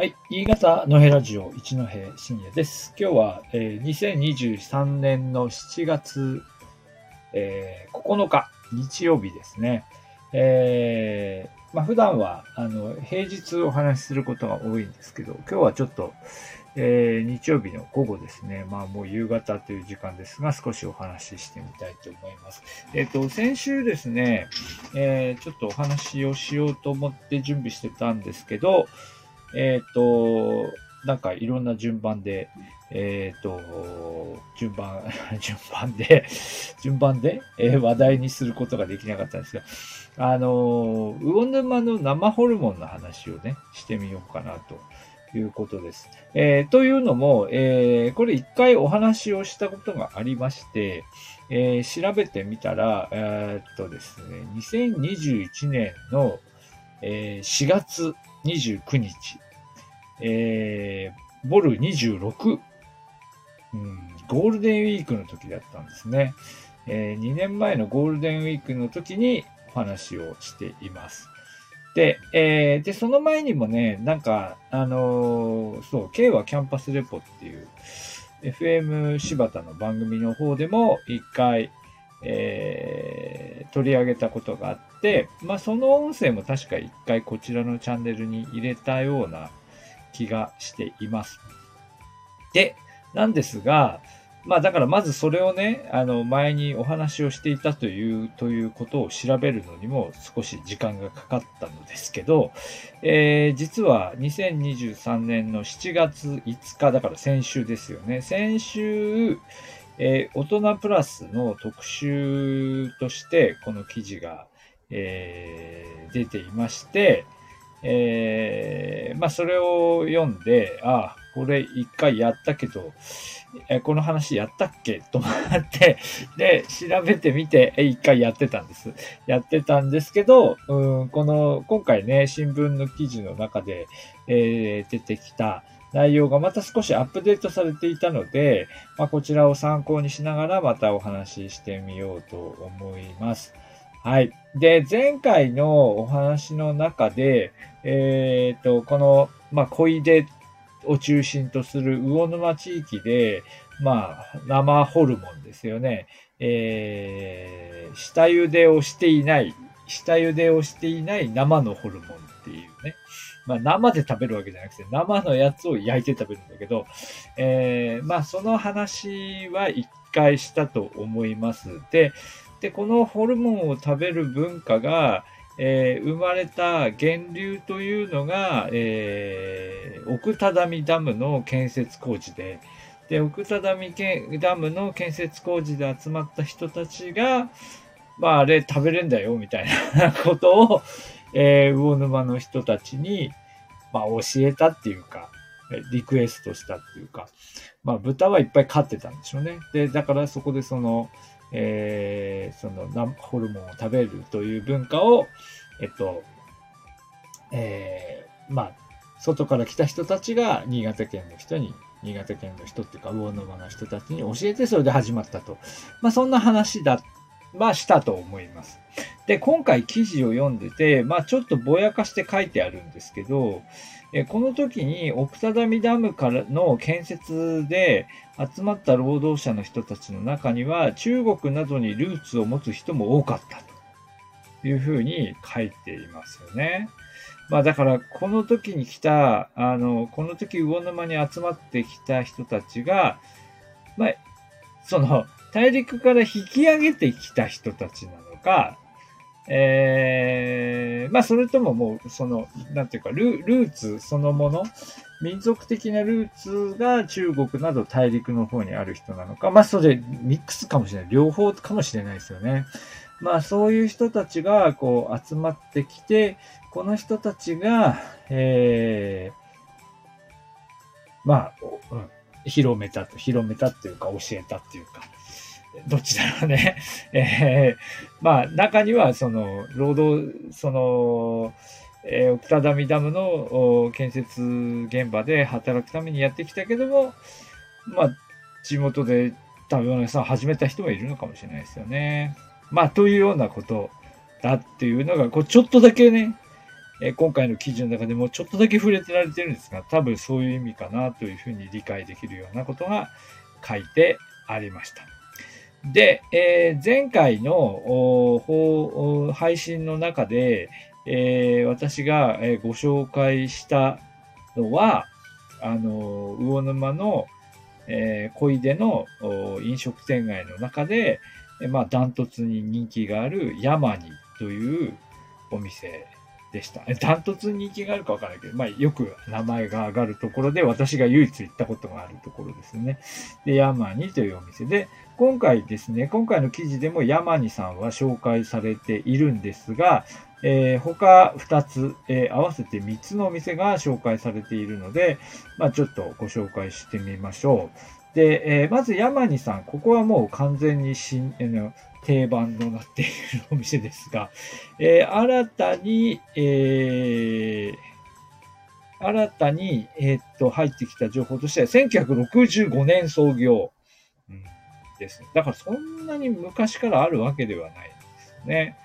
はい。新潟のへラジオ一戸深夜です。今日は、えー2023年の7月、えー9日、日曜日ですね。えーまあ、普段は、あの、平日お話しすることが多いんですけど、今日はちょっと、えー日曜日の午後ですね。まあ、もう夕方という時間ですが、少しお話ししてみたいと思います。えっ、と、先週ですね、えちょっとお話をしようと思って準備してたんですけど、えっ、と、なんかいろんな順番で、えっ、と、順番、順番で、順番で、えー話題にすることができなかったんですが、あの、魚沼の生ホルモンの話をね、してみようかなということです。えーというのも、えーこれ一回お話をしたことがありまして、えー調べてみたら、えーっとですね、2021年の、えー4月29日、えーボル26、うん、ゴールデンウィークの時だったんですね。え2年前のゴールデンウィークの時にお話をしています。で、えーで、その前にもね、なんか、あのーそう、K はキャンパスレポっていう、FM 柴田の番組の方でも一回、えー取り上げたことがあって、まあ、その音声も確か一回こちらのチャンネルに入れたような気がしています。で、なんですが、まあだからまずそれをね、あの前にお話をしていたという、ということを調べるのにも少し時間がかかったのですけど、えー実は2023年の7月5日、だから先週ですよね。先週、えー大人プラスの特集としてこの記事が、えー出ていまして、えーまあそれを読んで、ああ、これ一回やったけど、えこの話やったっけ？と思って、で、調べてみて、え一回やってたんです。やってたんですけど、うん、この、今回ね、新聞の記事の中で、えー出てきた内容がまた少しアップデートされていたので、まあ、こちらを参考にしながらまたお話ししてみようと思います。はい。で、前回のお話の中で、えっ、と、この、まあ、小出を中心とする魚沼地域で、まあ、生ホルモンですよね。えー、下茹でをしていない、下茹でをしていない生のホルモンっていうね。まあ、生で食べるわけじゃなくて、生のやつを焼いて食べるんだけど、えー、まあ、その話は一回したと思います。で、で、このホルモンを食べる文化が、えー生まれた源流というのが、えー奥只見ダムの建設工事で、で、奥只見ダムの建設工事で集まった人たちが、まあ、あれ食べれんだよ、みたいなことを、えー魚沼の人たちに、まあ、教えたっていうか、リクエストしたっていうか、まあ、豚はいっぱい飼ってたんでしょうね。で、だからそこでその、えーそのホルモンを食べるという文化を、えっと、えーまあ、外から来た人たちが新潟県の人に、新潟県の人っていうか、魚沼の人たちに教えて、それで始まったと。まあ、そんな話だ、ままあ、したと思います。で、今回記事を読んでて、まあ、ちょっとぼやかして書いてあるんですけど、えこの時に奥只見ダムからの建設で集まった労働者の人たちの中には中国などにルーツを持つ人も多かったというふうに書いていますよね。まあだからこの時に来た、あの、この時魚沼に集まってきた人たちが、まあ、その大陸から引き上げてきた人たちなのか、えー、まあそれとももうその、なんていうかル、ルーツそのもの、民族的なルーツが中国など大陸の方にある人なのか、まあそれミックスかもしれない。両方かもしれないですよね。まあそういう人たちがこう集まってきて、この人たちが、えー、まあ、うん、広めたと、広めたっていうか教えたっていうか、どっちだろうね。えー、まあ中にはその労働、その、えー、奥只見ダムの建設現場で働くためにやってきたけども、まあ地元で食べ物屋さん始めた人もいるのかもしれないですよね。まあというようなことだっていうのが、こうちょっとだけね、え今回の記事の中でもちょっとだけ触れてられてるんですが、多分そういう意味かなというふうに理解できるようなことが書いてありました。で、えー、前回の配信の中で、えー、私がご紹介したのは、あの、魚沼の、えー、小出の飲食店街の中で、えまあ、ダントツに人気がある山にというお店でした。ダントツに人気があるかわからないけど、まあ、よく名前が上がるところで、私が唯一行ったことがあるところですね。で、ヤマニというお店で、今回ですね、今回の記事でもヤマニさんは紹介されているんですが、えー、他2つ、えー、合わせて3つのお店が紹介されているので、まあ、ちょっとご紹介してみましょう。で、えー、まずヤマニさん、ここはもう完全に新、えー、定番となっているお店ですが、えー、新たに、えー、新たに、えー、っと、入ってきた情報としては、1965年創業、です。だからそんなに昔からあるわけではないですね。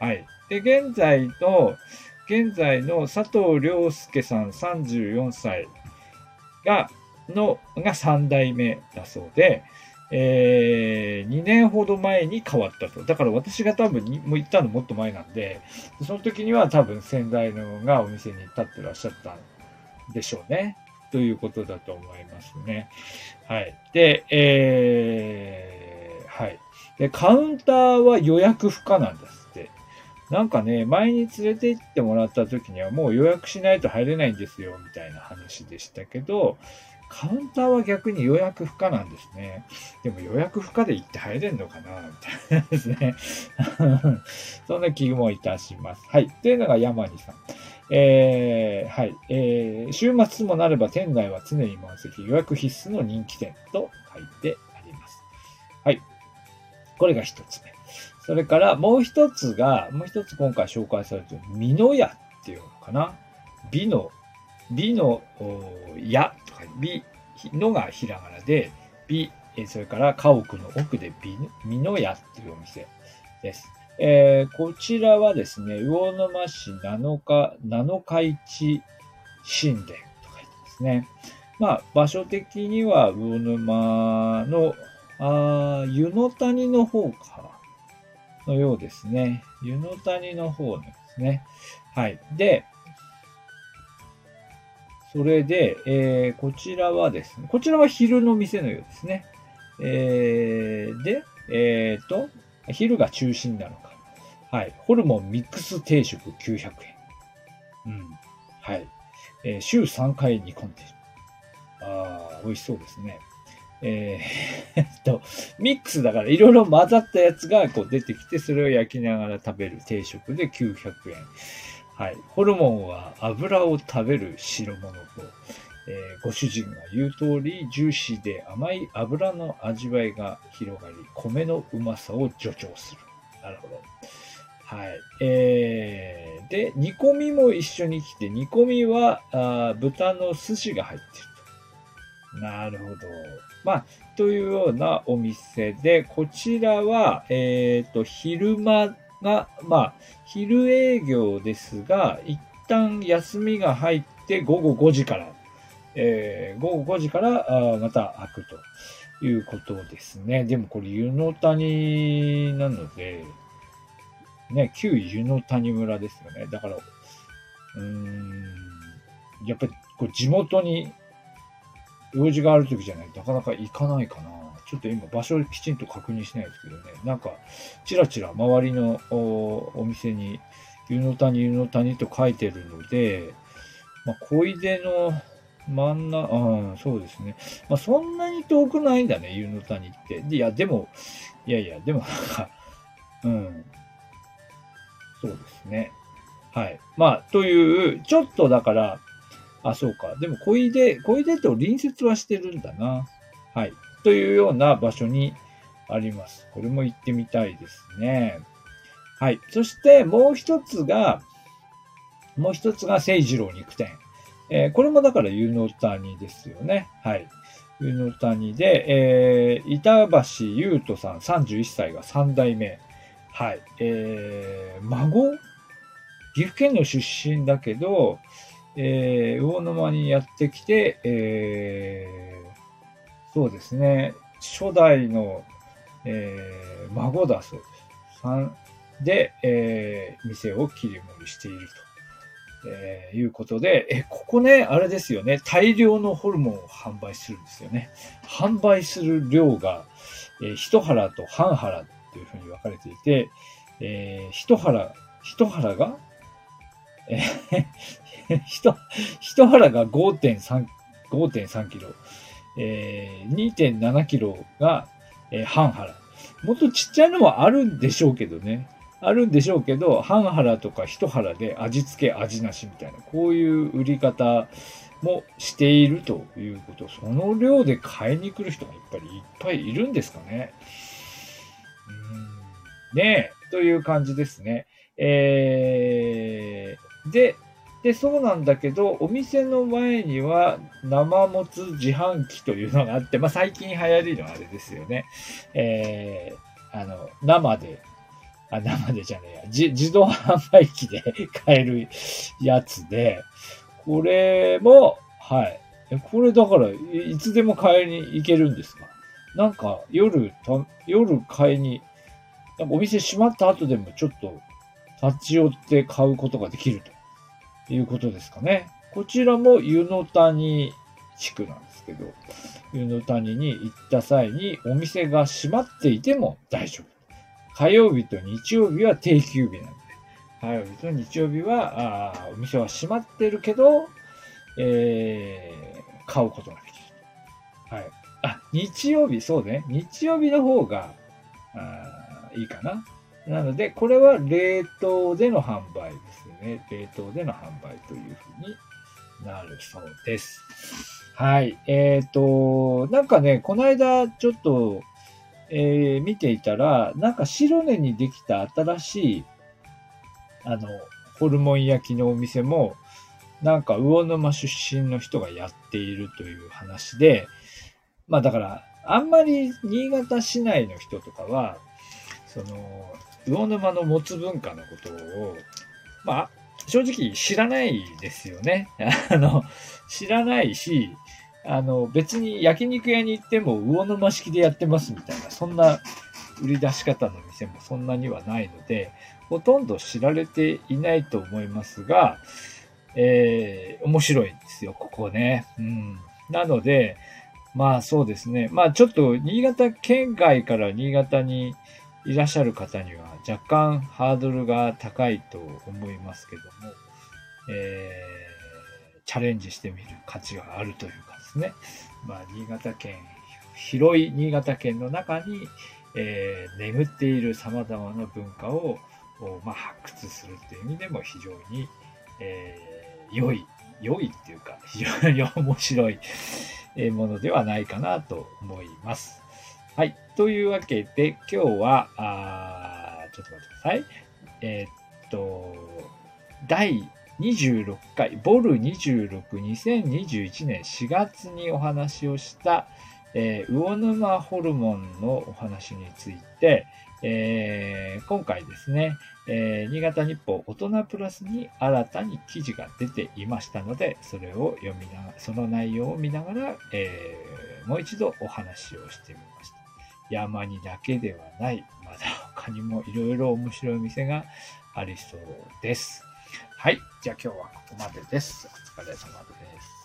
はい。で、現在の、現在の佐藤良介さん34歳が、の、が3代目だそうで、えー、2年ほど前に変わったと。だから私が多分に、もう行ったのもっと前なんで、その時には多分先代のがお店に立ってらっしゃったんでしょうね。ということだと思いますね。はい。で、えー、はい。で、カウンターは予約不可なんですって。なんかね、前に連れて行ってもらった時にはもう予約しないと入れないんですよ、みたいな話でしたけど、カウンターは逆に予約不可なんですね。でも予約不可で行って入れんのかなみたいなですね。そんな気もいたします。はい。というのが山にさん。えー、はい。えー、週末もなれば店内は常に満席、予約必須の人気店と書いてあります。はい。これが一つ目。それからもう一つが、もう一つ今回紹介されている、美濃屋っていうのかな。美の、美の屋とか、美のがひらがなで、美、それから家屋の奥で美美濃屋っていうお店です。えー、こちらはですね、魚沼市7日、7日市神殿と書いてますね。まあ、場所的には魚沼の、あ湯の谷の方か、のようですね。湯の谷の方ですね。はい。で、それで、えー、こちらはですね、こちらは昼の店のようですね。えー、で、えっ、ー、と、昼が中心なのか。はい。ホルモンミックス定食900円。うん。はい。えー、週3回煮込んでる。ああ、美味しそうですね。えー、と、ミックスだからいろいろ混ざったやつがこう出てきて、それを焼きながら食べる定食で900円。はい。ホルモンは油を食べる代物と、えー、ご主人が言う通り、ジューシーで甘い油の味わいが広がり、米のうまさを助長する。なるほど。はい。えー、で、煮込みも一緒に来て、煮込みはあ豚の寿司が入ってると。なるほど。まあ、というようなお店で、こちらは、えっ、ー、と、昼間が、まあ、昼営業ですが、一旦休みが入って午後5時から、えー、午後5時からあまた開くということですね。でもこれ湯の谷なので、ね、旧湯の谷村ですよね。だから、うーん、やっぱりこう地元に用事がある時じゃないとなかなか行かないかな。ちょっと今場所をきちんと確認しないですけどね。なんか、ちらちら周りのお店に、湯の谷、湯の谷と書いてるので、まあ、小出の真ん中、うん、そうですね。まあ、そんなに遠くないんだね、湯の谷って。いや、でも、いやいや、でも、うん、そうですね。はい。まあ、という、ちょっとだから、あ、そうか。でも、小出、小出と隣接はしてるんだな。はい。というような場所にあります。これも行ってみたいですね。はい。そして、もう一つが、もう一つが聖次郎肉店。えー、これもだから湯の谷ですよね。はい。湯の谷で、えー、板橋優斗さん31歳が3代目。はい。えー、孫？岐阜県の出身だけど、えー、魚沼にやってきて、えー、そうですね、初代の、えー、孫だそうです。で、えー、店を切り盛りしていると、えー、いうことで、え、ここね、あれですよね、大量のホルモンを販売するんですよね。販売する量が、えー、一腹と半腹っていうふうに分かれていて、えー、一腹、一腹が、えー、一、一腹が5.3、5.3キロ、えー、2.7キロが、えー、半腹。もっとちっちゃいのもあるんでしょうけどね。あるんでしょうけど、半腹とか一腹で味付け味なしみたいな、こういう売り方もしているということ。その量で買いに来る人がやっぱりいっぱいいるんですかね。うんねえ、という感じですね。えー、で、で、そうなんだけど、お店の前には生もつ自販機というのがあって、まあ最近流行りのあれですよね。えー、あの、生で、あ、生でじゃねえや、自 自動販売機で買えるやつで、これも、はい。これだから、いつでも買いに行けるんですか？なんか夜、夜買いに、なんかお店閉まった後でもちょっと立ち寄って買うことができるということですかね。こちらも湯の谷地区なんですけど、湯の谷に行った際にお店が閉まっていても大丈夫。火曜日と日曜日は定休日なんで、火曜日と日曜日は、あお店は閉まってるけど、えー、買うことができる。はい。あ、日曜日、そうね。日曜日の方が、あいいかな。なので、これは冷凍での販売ですね。冷凍での販売というふうになるそうです。はい。えっ、ー、と、なんかね、この間ちょっと、えー、見ていたら、なんか白根にできた新しい、あの、ホルモン焼きのお店も、なんか魚沼出身の人がやっているという話で、まあだから、あんまり新潟市内の人とかは、その、魚沼のもつ文化のことを、まあ、正直知らないですよね。あの、知らないし、あの、別に焼肉屋に行っても魚沼式でやってますみたいな、そんな売り出し方の店もそんなにはないので、ほとんど知られていないと思いますが、えー、面白いんですよ、ここね。うん。なので、まあそうですね。まあちょっと新潟県外から新潟にいらっしゃる方には若干ハードルが高いと思いますけども、えー、チャレンジしてみる価値があるというかですね。まあ、新潟県、広い新潟県の中に、えー、眠っている様々な文化を、まあ、発掘するっていう意味でも非常に、えー、良い、良いっていうか、非常に面白いものではないかなと思います。はい。というわけで、今日は、あちょっと待ってください。えー、っと、第26回、ボル26、2021年4月にお話をした、えー、魚沼ホルモンのお話について、えー、今回ですね、えー、新潟日報大人プラスに新たに記事が出ていましたので、それを読みながら、その内容を見ながら、えー、もう一度お話をしてみました。山にだけではない、まだ他にもいろいろ面白い店がありそうです。はい。じゃあ今日はここまでです。お疲れ様です。